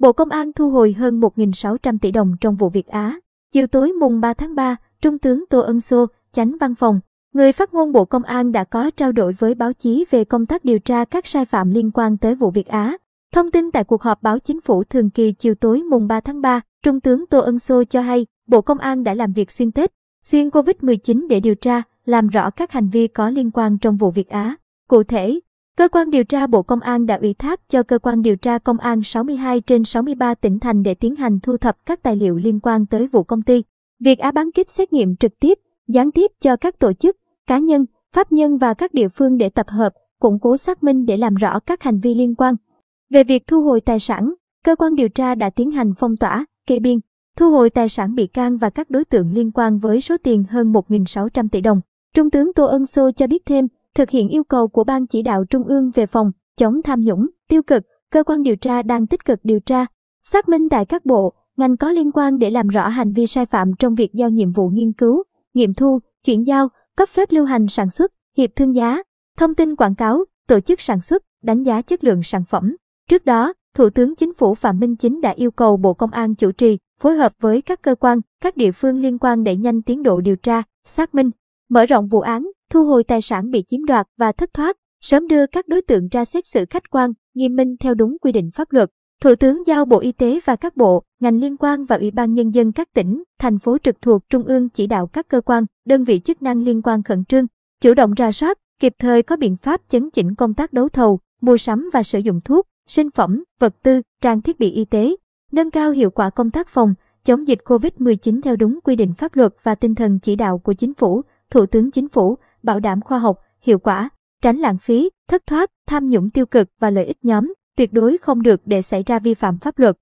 Bộ Công an thu hồi hơn 1.600 tỷ đồng trong vụ Việt Á. Chiều tối mùng 3 tháng 3, Trung tướng Tô Ân Sô, chánh văn phòng, người phát ngôn Bộ Công an đã có trao đổi với báo chí về công tác điều tra các sai phạm liên quan tới vụ Việt Á. Thông tin tại cuộc họp báo chính phủ thường kỳ chiều tối mùng 3 tháng 3, Trung tướng Tô Ân Sô cho hay, Bộ Công an đã làm việc xuyên Tết, xuyên Covid-19 để điều tra, làm rõ các hành vi có liên quan trong vụ Việt Á. Cụ thể, Cơ quan điều tra Bộ Công an đã ủy thác cho Cơ quan điều tra Công an 62 trên 63 tỉnh thành để tiến hành thu thập các tài liệu liên quan tới vụ công ty. Việc Á bán kit xét nghiệm trực tiếp, gián tiếp cho các tổ chức, cá nhân, pháp nhân và các địa phương để tập hợp, củng cố xác minh để làm rõ các hành vi liên quan. Về việc thu hồi tài sản, cơ quan điều tra đã tiến hành phong tỏa, kê biên, thu hồi tài sản bị can và các đối tượng liên quan với số tiền hơn 1.600 tỷ đồng. Trung tướng Tô Ân Sô cho biết thêm, thực hiện yêu cầu của Ban chỉ đạo Trung ương về phòng, chống tham nhũng, tiêu cực, cơ quan điều tra đang tích cực điều tra, xác minh tại các bộ, ngành có liên quan để làm rõ hành vi sai phạm trong việc giao nhiệm vụ nghiên cứu, nghiệm thu, chuyển giao, cấp phép lưu hành sản xuất, hiệp thương giá, thông tin quảng cáo, tổ chức sản xuất, đánh giá chất lượng sản phẩm. Trước đó, Thủ tướng Chính phủ Phạm Minh Chính đã yêu cầu Bộ Công an chủ trì, phối hợp với các cơ quan, các địa phương liên quan đẩy nhanh tiến độ điều tra, xác minh, mở rộng vụ án, thu hồi tài sản bị chiếm đoạt và thất thoát, sớm đưa các đối tượng ra xét xử khách quan, nghiêm minh theo đúng quy định pháp luật. Thủ tướng giao Bộ Y tế và các bộ, ngành liên quan và Ủy ban Nhân dân các tỉnh, thành phố trực thuộc Trung ương chỉ đạo các cơ quan, đơn vị chức năng liên quan khẩn trương, chủ động ra soát, kịp thời có biện pháp chấn chỉnh công tác đấu thầu, mua sắm và sử dụng thuốc, sinh phẩm, vật tư, trang thiết bị y tế, nâng cao hiệu quả công tác phòng, chống dịch COVID-19 theo đúng quy định pháp luật và tinh thần chỉ đạo của Chính phủ, Thủ tướng Chính phủ, bảo đảm khoa học, hiệu quả, tránh lãng phí, thất thoát, tham nhũng tiêu cực và lợi ích nhóm, tuyệt đối không được để xảy ra vi phạm pháp luật.